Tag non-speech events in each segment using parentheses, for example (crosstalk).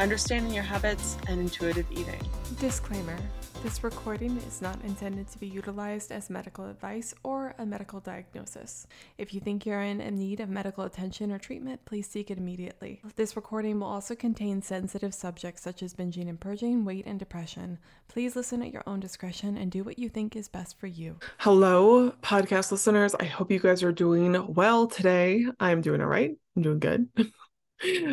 understanding your habits, and intuitive eating. Disclaimer this recording is not intended to be utilized as medical advice or a medical diagnosis. If you think you're in need of medical attention or treatment, please seek it immediately. This recording will also contain sensitive subjects such as binging and purging, weight, and depression. Please listen at your own discretion and do what you think is best for you. Hello, podcast listeners. I hope you guys are doing well today. I'm doing all right. I'm doing good. (laughs)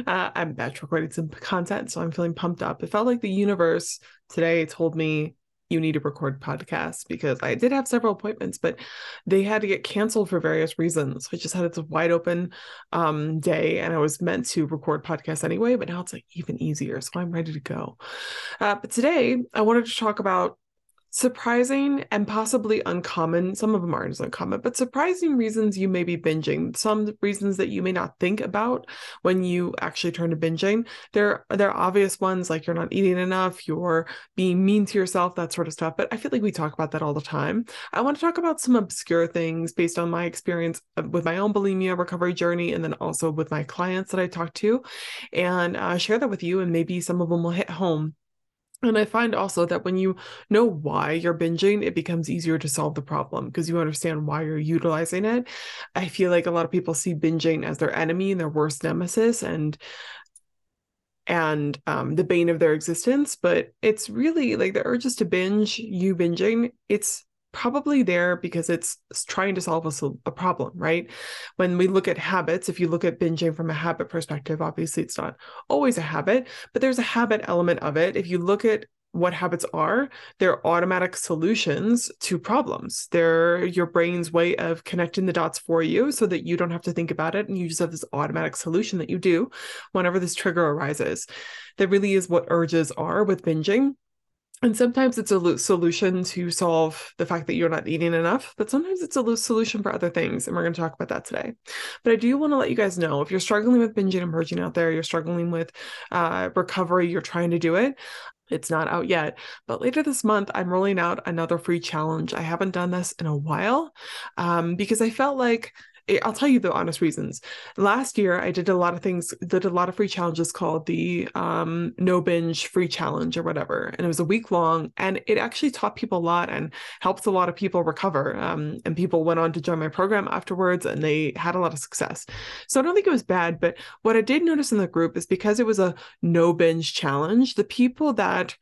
Uh, I'm batch recording some content, so I'm feeling pumped up. It felt like the universe today told me you need to record podcasts because I did have several appointments, but they had to get canceled for various reasons. I just had this wide open um, day and I was meant to record podcasts anyway, but now it's like even easier. So I'm ready to go. Uh, but today I wanted to talk about surprising and possibly uncommon. Some of them aren't as uncommon but surprising reasons you may be binging. Some reasons that you may not think about when you actually turn to binging. There there are obvious ones like you're not eating enough you're being mean to yourself that sort of stuff but i feel like we talk about that all the time. I want to talk about some obscure things based on my experience with my own bulimia recovery journey and then also with my clients that i talk to and uh, share that with you and maybe some of them will hit home and I find also that when you know why you're binging, it becomes easier to solve the problem because you understand why you're utilizing it. I feel like a lot of people see binging as their enemy and their worst nemesis and and um, the bane of their existence, but it's really like the urges to binge, you binging, it's probably there because it's trying to solve a, a, problem, right? When we look at habits, if you look at binging from a habit perspective, obviously it's not always a habit, but there's a habit element of it. If you look at what habits are, they're automatic solutions to problems. They're your brain's way of connecting the dots for you so that you don't have to think about it and you just have this automatic solution that you do whenever this trigger arises. That really is what urges are with binging and sometimes it's a solution to solve the fact that you're not eating enough, but sometimes it's a solution for other things. And we're going to talk about that today. But I do want to let you guys know if you're struggling with binging and purging out there, you're struggling with uh, recovery, you're trying to do it. It's not out yet, but later this month, I'm rolling out another free challenge. I haven't done this in a while um, because I felt like I'll tell you the honest reasons. Last year, I did a lot of things, did a lot of free challenges called the um, No Binge Free Challenge or whatever. And it was a week long and it actually taught people a lot and helped a lot of people recover. Um, and people went on to join my program afterwards and they had a lot of success. So I don't think it was bad. But what I did notice in the group is because it was a no binge challenge, the people that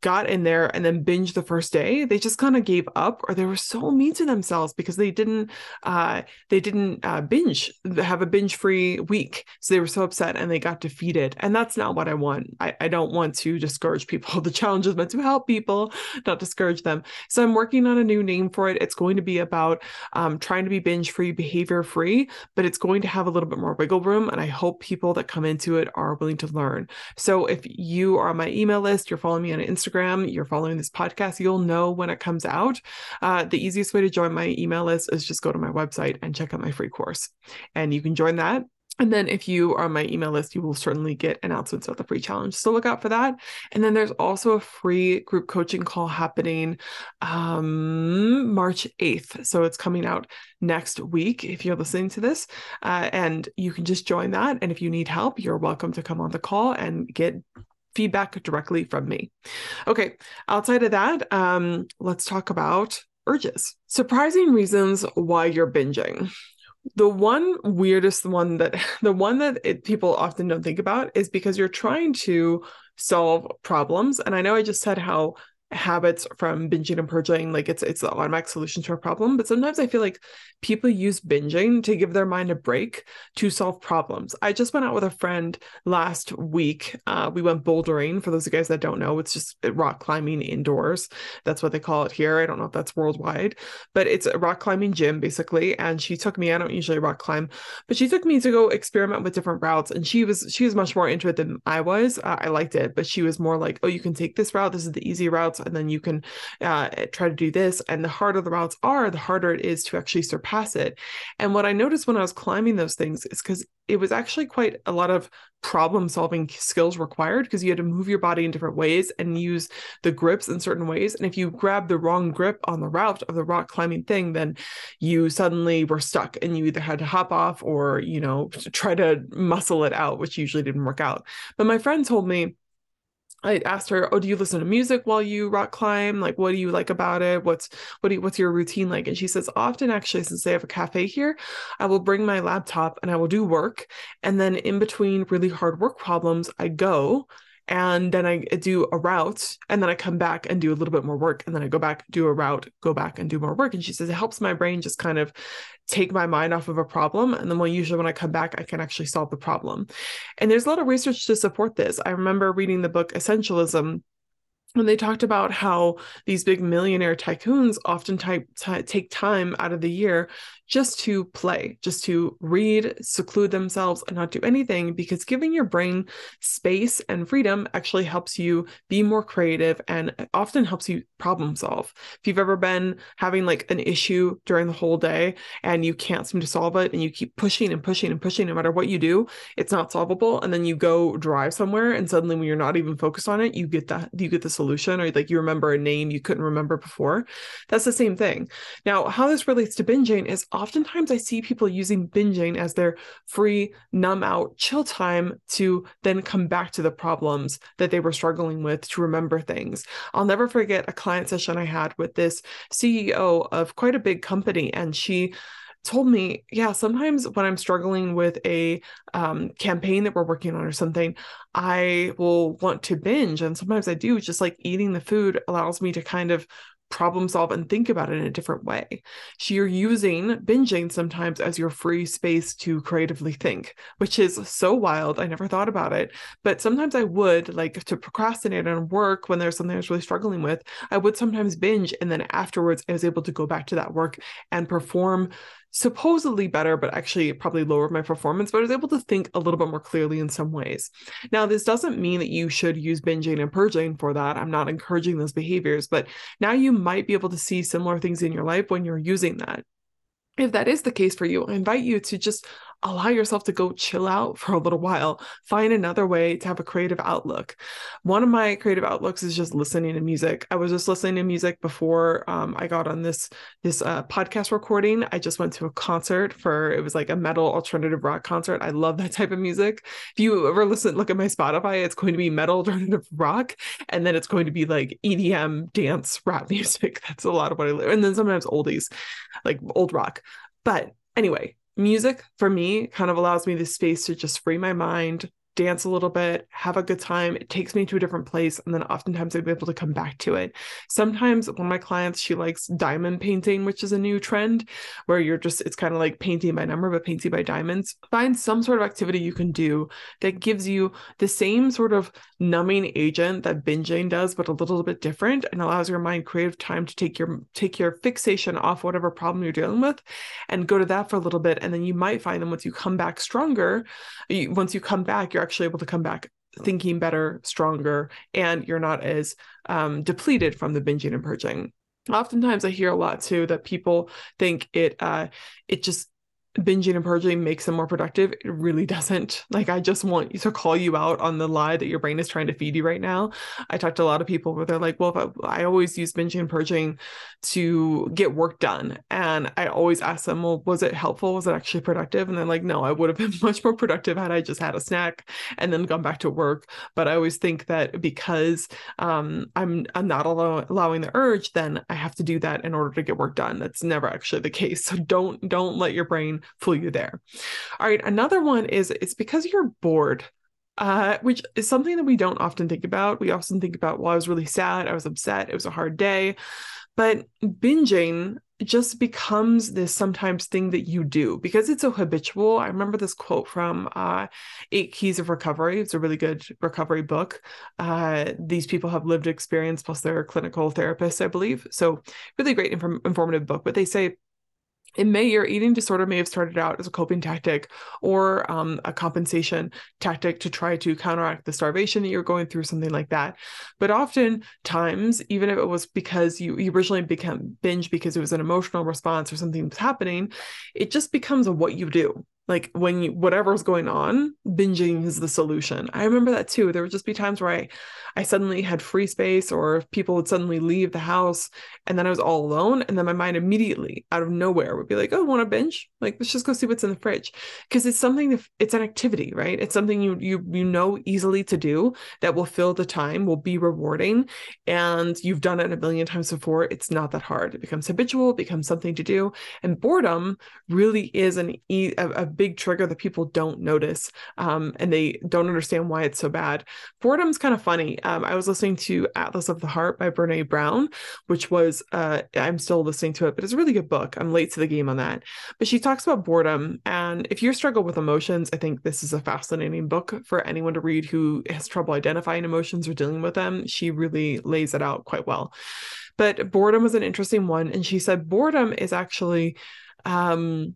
got in there and then binged the first day they just kind of gave up or they were so mean to themselves because they didn't uh they didn't uh binge have a binge free week. So they were so upset and they got defeated. And that's not what i want. I, I don't want to discourage people. (laughs) The challenge is meant to help people not discourage them. So i'm working on a new name for it. It's going to be about um, trying to be binge free behavior free but it's going to have a little bit more wiggle room and i hope people that come into it are willing to learn. So if you are on my email list you're following me on instagram Instagram, you're following this podcast, you'll know when it comes out. Uh, the easiest way to join my email list is just go to my website and check out my free course. And you can join that and then if you are on my email list, you will certainly get announcements of the free challenge. So look out for that. And then there's also a free group coaching call happening um, March 8th. So it's coming out next week if you're listening to this. Uh, and you can just join that. And if you need help, you're welcome to come on the call and get feedback directly from me. Okay, outside of that, um, let's talk about urges. Surprising reasons why you're binging. The one weirdest one that (laughs) the one that it, people often don't think about is because you're trying to solve problems. And I know I just said how habits from binging and purging like it's it's the automatic solution to a problem but sometimes i feel like people use binging to give their mind a break to solve problems. I just went out with a friend last week uh, we went bouldering for those of you guys that don't know it's just rock climbing indoors. That's what they call it here. I don't know if that's worldwide but it's a rock climbing gym basically and she took me i don't usually rock climb but she took me to go experiment with different routes and she was she was much more into it than i was. Uh, i liked it but she was more like oh you can take this route. This is the easy route routes and then you can uh, try to do this and the harder the routes are the harder it is to actually surpass it and what i noticed when i was climbing those things is because it was actually quite a lot of problem solving skills required because you had to move your body in different ways and use the grips in certain ways. And if you grab the wrong grip on the route of the rock climbing thing, then you suddenly were stuck and you either had to hop off or, you know, try to muscle it out, which usually didn't work out. But my friend told me I asked her, "Oh, do you listen to music while you rock climb? Like, what do you like about it? What's what do you, what's your routine like?" And she says, "Often, actually, since they have a cafe here, I will bring my laptop and I will do work, and then in between really hard work problems, I go and then I uh, do a route and then I come back and do a little bit more work and then I go back do a route go back and do more work and she says it helps my brain just kind of take my mind off of a problem and then when usually when I come back I can actually solve the problem. And there's a lot of research to support this. I remember reading the book Essentialism when they talked about how these big millionaire tycoons often type, t- take time out of the year just to play, just to read, seclude themselves, and not do anything because giving your brain space and freedom actually helps you be more creative and often helps you problem solve. If you've ever been having like an issue during the whole day and you can't seem to solve it and you keep pushing and pushing and pushing, no matter what you do, it's not solvable. And then you go drive somewhere and suddenly when you're not even focused on it, you get that, you get the solution or like you remember a name you couldn't remember before. That's the same thing. Now, how this relates to binging is oftentimes I see people using binging as their free, numb out, chill time to then come back to the problems that they were struggling with to remember things. I'll never forget a client session I had with this CEO of quite a big company, and she told me, yeah, sometimes when I'm struggling with a um, campaign that we're working on or something, I will want to binge. And sometimes I do, just like eating the food allows me to kind of problem solve and think about it in a different way. So you're using binging sometimes as your free space to creatively think, which is so wild. I never thought about it, but sometimes I would like to procrastinate on work when there's something I was really struggling with. I would sometimes binge and then afterwards I was able to go back to that work and perform supposedly better, but actually probably lowered my performance, but I was able to think a little bit more clearly in some ways. Now, this doesn't mean that you should use binging and purging for that. I'm not encouraging those behaviors, but now you might be able to see similar things in your life when you're using that. If that is the case for you, I invite you to just allow yourself to go chill out for a little while. Find another way to have a creative outlook. One of my creative outlooks is just listening to music. I was just listening to music before um, I got on this this uh, podcast recording. I just went to a concert for it was like a metal alternative rock concert. I love that type of music. If you ever listen, look at my Spotify, it's going to be metal (laughs) alternative rock, and then it's going to be like EDM dance rap (laughs) music. That's a lot of what I live. And then sometimes oldies, like old rock. But anyway, music for me kind of allows me the space to just free my mind dance a little bit, have a good time. It takes me to a different place. And then oftentimes be able to come back to it. Sometimes one of my clients, she likes diamond painting, which is a new trend where you're just, it's kind of like painting by number, but painting by diamonds. Find some sort of activity you can do that gives you the same sort of numbing agent that binging does, but a little bit different and allows your mind creative time to take your, take your fixation off whatever problem you're dealing with and go to that for a little bit. And then you might find that once you come back stronger, once you come back, you're actually able to come back thinking better, stronger, and you're not as um, depleted from the binging and purging. Oftentimes, I hear a lot too that people think it uh, it just binging and purging makes them more productive. It really doesn't. Like, I just want to call you out on the lie that your brain is trying to feed you right now. I talked to a lot of people where they're like, well, I, I, always use binging and purging to get work done. And I always ask them, well, was it helpful? Was it actually productive? And they're like, no, I would have been (laughs) much more productive had I just had a snack and then gone back to work. But I always think that because um, I'm, I'm not allow- allowing the urge, then I have to do that in order to get work done. That's never actually the case. So don't, don't let your brain fool you there. All right, another one is it's because you're bored. Uh, which is something that we don't often think about. We often think about, well, I was really sad, I was upset, it was a hard day. But binging just becomes this sometimes thing that you do because it's so habitual. I remember this quote from uh, Eight Keys of Recovery. It's a really good recovery book. Uh, these people have lived experience, plus they're clinical therapists, I believe. So, really great, inform- informative book. But they say it may your eating disorder may have started out as a coping tactic or um, a compensation tactic to try to counteract the starvation that you're going through something like that. But often times even if it was because you, you originally became binge because it was an emotional response or something was happening it just becomes a what you do like when you whatever's going on binging is the solution. I remember that too. There would just be times where i i suddenly had free space or people would suddenly leave the house and then i was all alone and then my mind immediately out of nowhere would be like oh want to binge? Like let's just go see what's in the fridge. Because it's something that it's an activity right? It's something you you you know easily to do that will fill the time will be rewarding and you've done it a million times before. It's not that hard. It becomes habitual it becomes something to do and boredom really is an e- a, a big trigger that people don't notice um, and they don't understand why it's so bad. Boredom's kind of funny. Um, I was listening to Atlas of the Heart by Brene Brown, which was, uh, I'm still listening to it, but it's a really good book. I'm late to the game on that. But she talks about boredom. And if you struggle with emotions, I think this is a fascinating book for anyone to read who has trouble identifying emotions or dealing with them. She really lays it out quite well. But boredom was an interesting one. And she said boredom is actually um,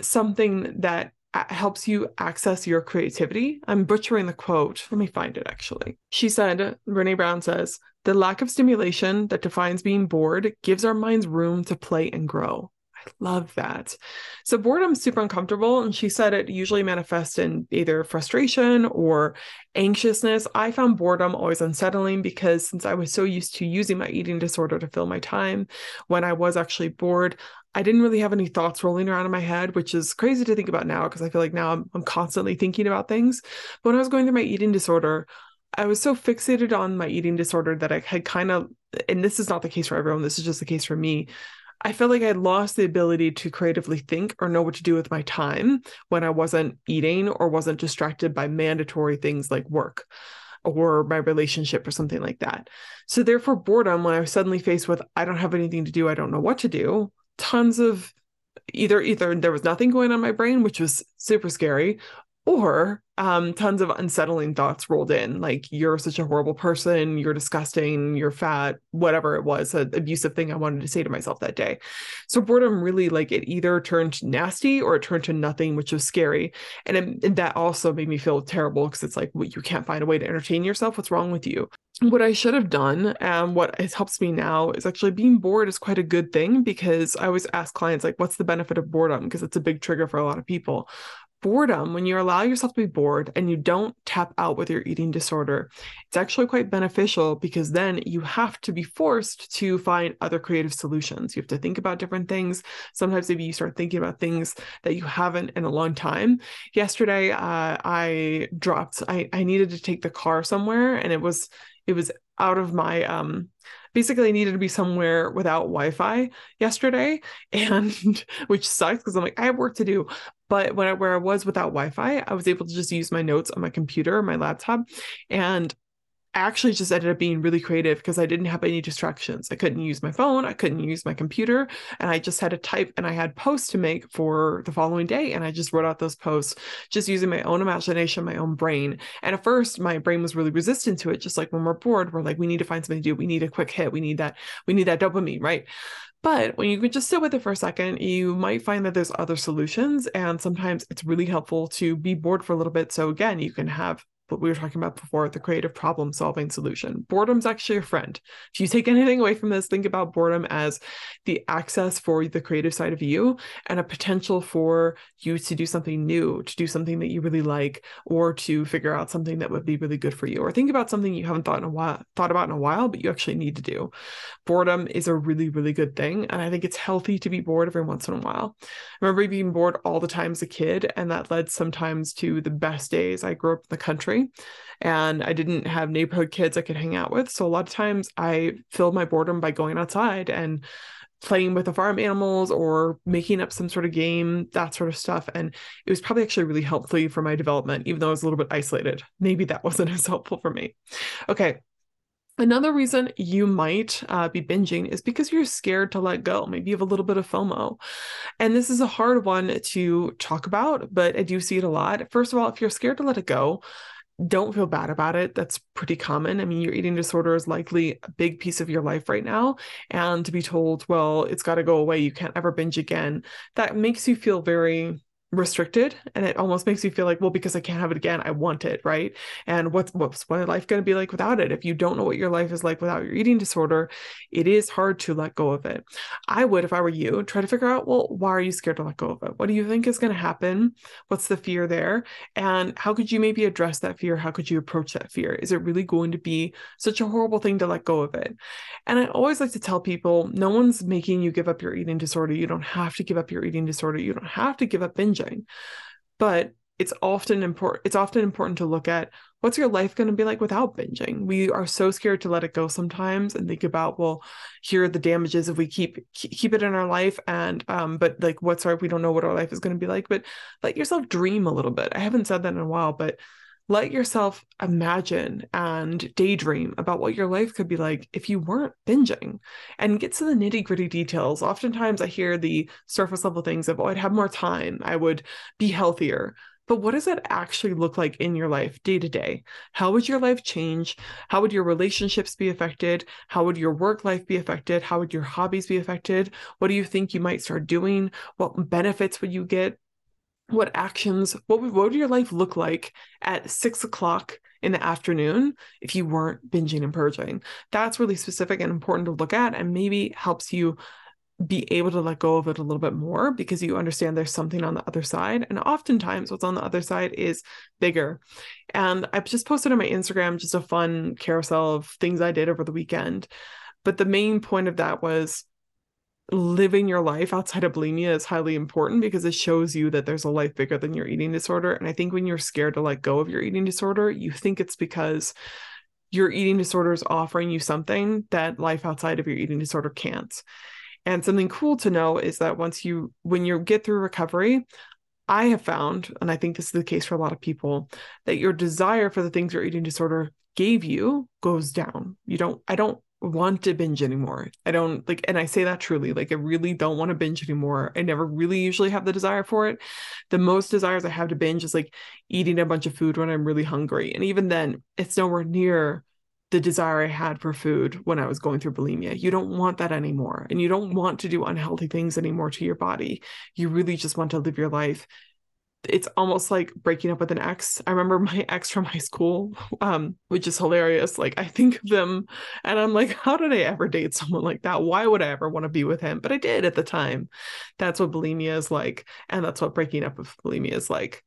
something that uh, helps you access your creativity. I'm butchering the quote. Let me find it actually. She said, Brene Brown says, the lack of stimulation that defines being bored gives our minds room to play and grow. I love that. So boredom's super uncomfortable. And she said it usually manifests in either frustration or anxiousness. I found boredom always unsettling because since I was so used to using my eating disorder to fill my time, when I was actually bored, I didn't really have any thoughts rolling around in my head, which is crazy to think about now because I feel like now I'm, I'm constantly thinking about things. But when I was going through my eating disorder, I was so fixated on my eating disorder that I had kind of, and this is not the case for everyone, this is just the case for me. I felt like I had lost the ability to creatively think or know what to do with my time when I wasn't eating or wasn't distracted by mandatory things like work or my relationship or something like that. So, therefore, boredom, when I was suddenly faced with, I don't have anything to do, I don't know what to do, tons of either either there was nothing going on in my brain which was super scary or um, tons of unsettling thoughts rolled in like you're such a horrible person. You're disgusting. You're fat. Whatever it was an abusive thing i wanted to say to myself that day. So boredom really like it either turned nasty or it turned to nothing which was scary. And, it, and that also made me feel terrible because it's like well, you can't find a way to entertain yourself? What's wrong with you? What I should have done and what has helps me now is actually being bored is quite a good thing because I always ask clients like what's the benefit of boredom? Because it's a big trigger for a lot of people boredom, when you allow yourself to be bored and you don't tap out with your eating disorder, it's actually quite beneficial because then you have to be forced to find other creative solutions. You have to think about different things. Sometimes maybe you start thinking about things that you haven't in a long time. Yesterday, uh, I dropped, I, I needed to take the car somewhere and it was, it was out of my um basically I needed to be somewhere without Wi-Fi yesterday, (laughs) and which sucks because I'm like I have work to do. But when I, where I was without Wi-Fi, I was able to just use my notes on my computer, my laptop, and actually just ended up being really creative because I didn't have any distractions. I couldn't use my phone, I couldn't use my computer, and I just had to type and I had posts to make for the following day. And I just wrote out those posts just using my own imagination, my own brain. And at first, my brain was really resistant to it. Just like when we're bored, we're like, we need to find something to do. We need a quick hit. We need that, we need that dopamine, right? But when you can just sit with it for a second, you might find that there's other solutions. And sometimes it's really helpful to be bored for a little bit. So, again, you can have what we were talking about before the creative problem solving solution. Boredom's actually a friend. If you take anything away from this, think about boredom as the access for the creative side of you and a potential for you to do something new, to do something that you really like, or to figure out something that would be really good for you. Or think about something you haven't thought in a while, thought about in a while, but you actually need to do. Boredom is a really, really good thing. And I think it's healthy to be bored every once in a while. I remember being bored all the time as a kid, and that led sometimes to the best days. I grew up in the country and I didn't have neighborhood kids I could hang out with. So a lot of times I filled my boredom by going outside and playing with the farm animals or making up some sort of game, that sort of stuff. And it was probably actually really helpful for my development, even though I was a little bit isolated. Maybe that (laughs) wasn't as helpful for me. Okay. Another reason you might uh, be binging is because you're scared to let go. Maybe you have a little bit of FOMO. And this is a hard one to talk about, but I do see it a lot. First of all, if you're scared to let it go, don't feel bad about it. That's pretty common. I mean, your eating disorder is likely a big piece of your life right now. And to be told, well, it's got to go away, you can't ever binge again, that makes you feel very restricted and it almost makes you feel like well because i can't have it again i want it right? And what's what's what life going to be like without it? If you don't know what your life is like without your eating disorder it is hard to let go of it. I would if i were you try to figure out well why are you scared to let go of it? What do you think is going to happen? What's the fear there? And how could you maybe address that fear? How could you approach that fear? Is it really going to be such a horrible thing to let go of it? And i always like to tell people no one's making you give up your eating disorder. You don't have to give up your eating disorder. You don't have to give up binge changing. But it's often important it's often important to look at what's your life going to be like without binging we are so scared to let it go sometimes and think about well here are the damages if we keep keep it in our life and um but like what's our we don't know what our life is going to be like but let yourself dream a little bit i haven't said that in a while but let yourself imagine and daydream about what your life could be like if you weren't binging and get to the nitty gritty details. Oftentimes, I hear the surface level things of, oh, I'd have more time, I would be healthier. But what does that actually look like in your life day to day? How would your life change? How would your relationships be affected? How would your work life be affected? How would your hobbies be affected? What do you think you might start doing? What benefits would you get? What actions what would, what would your life look like at six o'clock in the afternoon if you weren't binging and purging? That's really specific and important to look at and maybe helps you be able to let go of it a little bit more because you understand there's something on the other side. And oftentimes what's on the other side is bigger. And i've just posted on my instagram just a fun carousel of things i did over the weekend. But the main point of that was living your life outside of bulimia is highly important because it shows you that there's a life bigger than your eating disorder. And I think when you're scared to let go of your eating disorder, you think it's because your eating disorder is offering you something that life outside of your eating disorder can't. And something cool to know is that once you, when you get through recovery, I have found, and I think this is the case for a lot of people, that your desire for the things your eating disorder gave you goes down. You don't, I don't want to binge anymore. I don't like, and I say that truly, like, I really don't want to binge anymore. I never really usually have the desire for it. The most desires I have to binge is like eating a bunch of food when I'm really hungry. And even then, it's nowhere near the desire I had for food when I was going through bulimia. You don't want that anymore. And you don't want to do unhealthy things anymore to your body. You really just want to live your life it's almost like breaking up with an ex. I remember (laughs) my ex from high school, um, which is hilarious. Like I think of them and I'm like, how did I ever date someone like that? Why would I ever want to be with him? But I did at the time. That's what bulimia is like. And that's what breaking up with bulimia is like.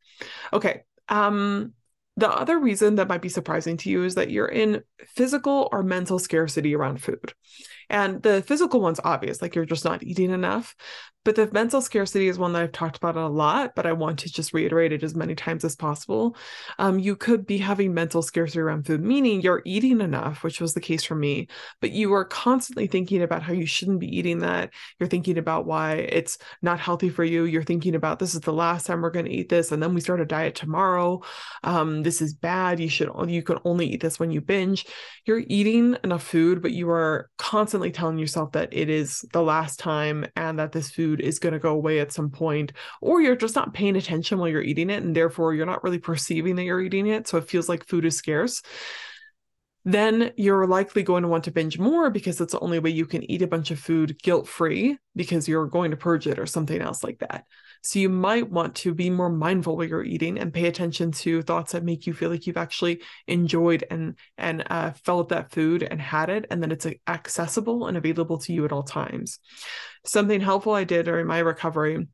Okay. Um, the other reason that might be surprising to you is that you're in physical or mental scarcity around food. And the physical one's obvious, like you're just not eating enough. But the mental scarcity is one that I've talked about a lot, but I want to just reiterate it as many times as possible. Um, you could be having mental scarcity around food, meaning you're eating enough, which was the case for me, but you are constantly thinking about how you shouldn't be eating that. You're thinking about why it's not healthy for you. You're thinking about this is the last time we're going to eat this, and then we start a diet tomorrow. Um, this is bad. You should you can only eat this when you binge. You're eating enough food, but you are constantly telling yourself that it is the last time and that this food food is going to go away at some point, or you're just not paying attention while you're eating it, and therefore you're not really perceiving that you're eating it. So it feels like food is scarce. Then you're likely going to want to binge more because it's the only way you can eat a bunch of food guilt free because you're going to purge it or something else like that. So you might want to be more mindful while you're eating and pay attention to thoughts that make you feel like you've actually enjoyed and and uh, felt that food and had it, and that it's accessible and available to you at all times. Something helpful I did during my recovery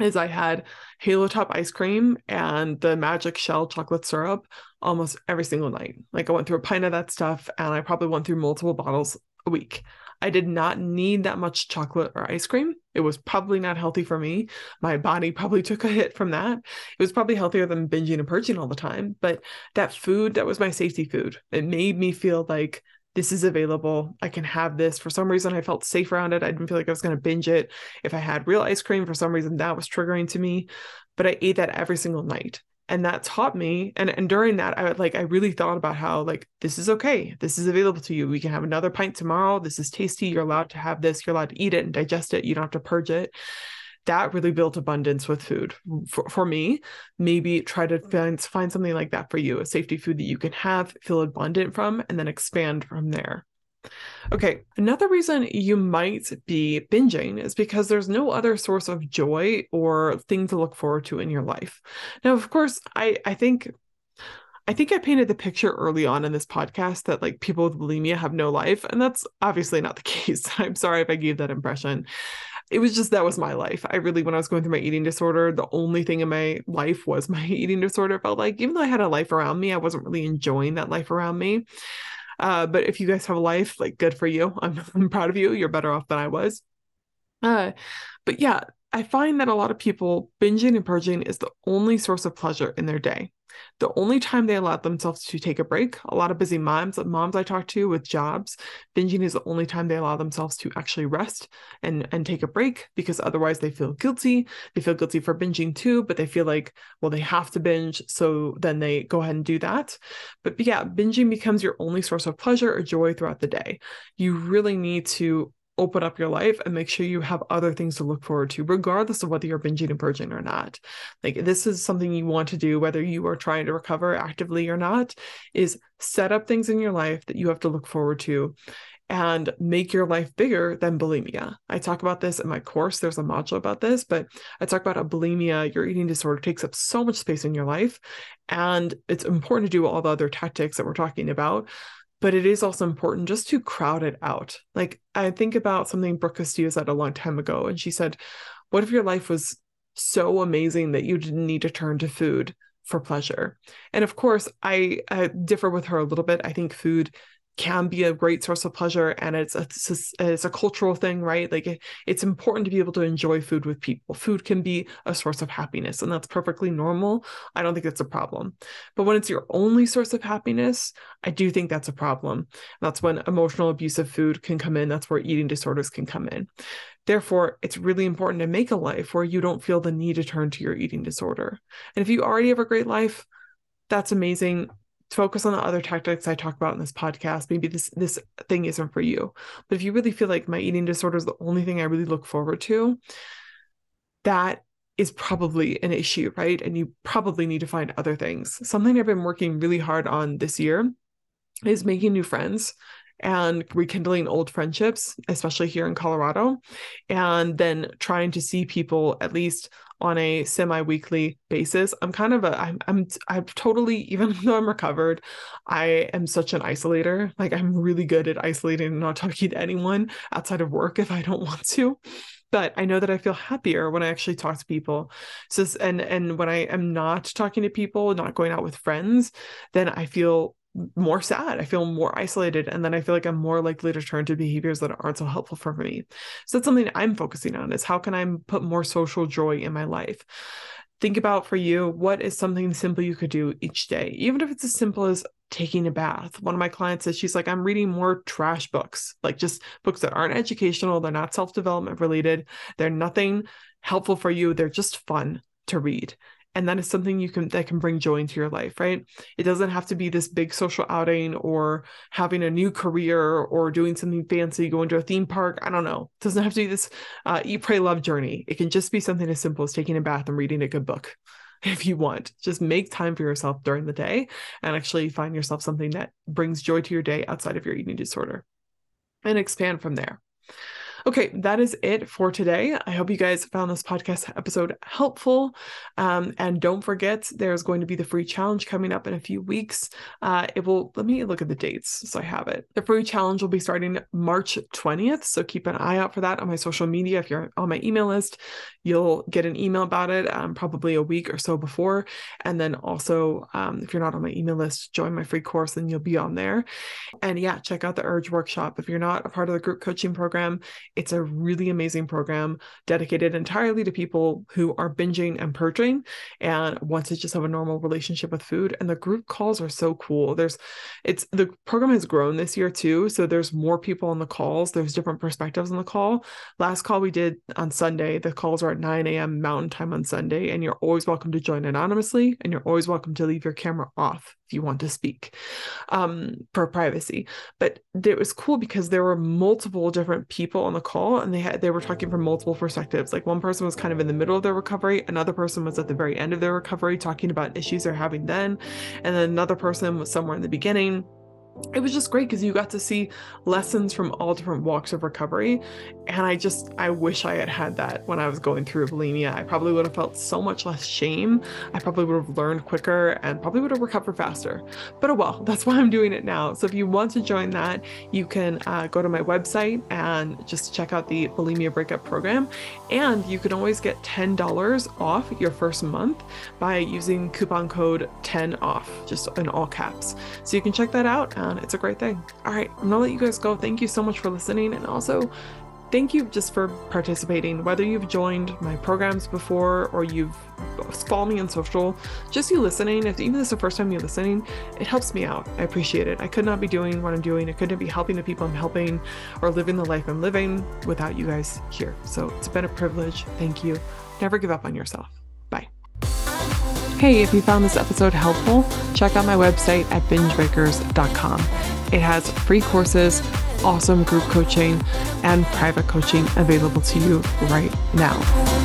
is I had Halo Top ice cream and the Magic Shell chocolate syrup almost every single night. Like I went through a pint of that stuff and I probably went through multiple bottles a week. I did not need that much chocolate or ice cream. It was probably not healthy for me. My body probably (laughs) took a hit from that. It was probably healthier than binging and purging all the time. But that food, that was my safety food. It made me feel like this is available. I can have this. For some reason, I felt safe around it. I didn't feel like I was going to binge it. If I had real ice cream, for some reason, that was triggering to me. But I ate that every single night and that taught me and and during that i like i really thought about how like this is okay this is available to you we can have another pint tomorrow this is tasty you're allowed to have this you're allowed to eat it and digest it you don't have to purge it. That really built abundance with food. For, for me maybe try to find find something like that for you a safety food that you can have feel abundant from and then expand from there Okay, another reason you might be binging is because there's no other source of joy or thing to look forward to in your life. Now, of course, I I think I think I painted the picture early on in this podcast that like people with bulimia have no life, and that's obviously not the (laughs) case. I'm sorry if I gave that impression. It was just that was my life. I really, when I was going through my eating disorder, the only thing in my life was my (laughs) eating disorder. It felt like even though I had a life around me, I wasn't really enjoying that life around me. Uh, but if you guys have a life, like good for you. I'm, (laughs) I'm proud of you. You're better off than I was. Uh, but yeah, I find that a lot of people binging and purging is the only source of pleasure in their day. The only time they allow themselves to take a break, a lot of busy moms, moms I talk to with jobs, binging is the only time they allow themselves to actually rest and and take a break because otherwise they feel guilty. They feel guilty for binging too, but they feel like well they have to binge, so then they go ahead and do that. But yeah, binging becomes your only source of pleasure or joy throughout the day. You really need to open up your life and make sure you have other things to look forward to, regardless of whether you're binging and purging or not. Like this is something you want to do, whether you are trying to recover actively or not, is set up things in your life that you have to look forward to and make your life bigger than bulimia. I talk about this in my course. There's a module about this, but I talk about a bulimia, your eating disorder takes up so much space in your life. And it's important to do all the other tactics that we're talking about but it is also important just to crowd it out. Like I think about something Brooke Castillo said a long time ago, and she said, What if your life was so amazing that you didn't need to turn to food for pleasure? And of course, I, I differ with her a little bit. I think food can be a great source of pleasure and it's a, it's a cultural thing right? Like it's important to be able to enjoy food with people. Food can be a source of happiness and that's perfectly normal. I don't think that's a problem. But when it's your only source of happiness i do think that's a problem. That's when emotional abuse of food can come in. That's where eating disorders can come in. Therefore, it's really important to make a life where you don't feel the need to turn to your eating disorder. And if you already have a great life, that's amazing focus on the other tactics I talk about in this podcast. Maybe this this thing isn't for you. But if you really feel like my eating disorder is the only thing I really look forward to, that is probably an issue, right? And you probably need to find other things. Something I've been working really hard on this year is making new friends and rekindling old friendships, especially here in Colorado, and then trying to see people at least on a semi-weekly basis. I'm kind of a I'm I'm I'm totally (laughs) even though I'm recovered, I am such an isolator. Like I'm really good at isolating and not talking to anyone outside of work if I don't want to but I know that I feel happier when I actually talk to people. So and and when I am not talking to people, not going out with friends, then I feel more sad. I feel more isolated. And then I feel like I'm more likely to turn to behaviors that aren't so helpful for me. So that's something I'm focusing on is how can I put more social joy in my life? Think about for you, what is something simple you could do each day, even if it's as simple as taking a bath. One of my clients says she's like, I'm reading more trash books, like just books that aren't educational, they're not self development related, they're nothing helpful for you, they're just fun to read and that is something you can that can bring joy into your life right? It doesn't have to be this big social outing or having a new career or doing something fancy going to a theme park i don't know. It doesn't have to be this uh, eat pray love journey. It can just be something as simple as taking a bath and reading a good book (laughs) if you want. Just make time for yourself during the day and actually find yourself something that brings joy to your day outside of your eating disorder and expand from there Okay, that is it for today. I hope you guys found this podcast episode helpful. Um, and don't forget, there's going to be the free challenge coming up in a few weeks. Uh, it will, let me look at the dates so I have it. The free challenge will be starting March 20th. So keep an eye out for that on my social media. If you're on my email list, you'll get an email about it um, probably a week or so before. And then also, um, if you're not on my email list, join my free course and you'll be on there. And yeah, check out the Urge workshop. If you're not a part of the group coaching program, it's a really amazing program dedicated entirely to people who are binging and purging and want to just have a normal relationship with food. And the group calls are so cool. There's, it's the program has grown this year too. So there's more people on the calls. There's different perspectives on the call. Last call we did on Sunday, the calls are at 9 a.m. Mountain Time on Sunday. And you're always welcome to join anonymously and you're always welcome to leave your camera off if you want to speak um, for privacy. But it was cool because there were multiple different people on the call and they had they were talking from multiple perspectives. Like one person was kind of in the middle of their recovery, another person was at the very end of their recovery talking about issues they're having then, and then another person was somewhere in the beginning it was just great because you got to see lessons from all different walks of recovery and i just i wish i had had that when i was going through bulimia. I probably would have felt so much less shame. I probably would have learned quicker and probably would have recovered faster. But oh well that's why i'm doing it now. So if you want to join that you can uh, go to my website and just check out the bulimia breakup program. And you can always get $10 off your first month by using coupon code 10 off just in all caps. So you can check that out it's a great thing. All right, I'm gonna let you guys go. Thank you so much for listening, and also thank you just for participating. Whether you've joined my programs before or you've followed me on social, just you listening, if even this is the first time you're listening, it helps me out. I appreciate it. I could not be doing what I'm doing. I couldn't be helping the people I'm helping or living the life I'm living without you guys here. So it's been a privilege. Thank you. Never give up on yourself. Hey, if you found this episode helpful, check out my website at bingebreakers.com. It has free courses, awesome group coaching, and private coaching available to you right now.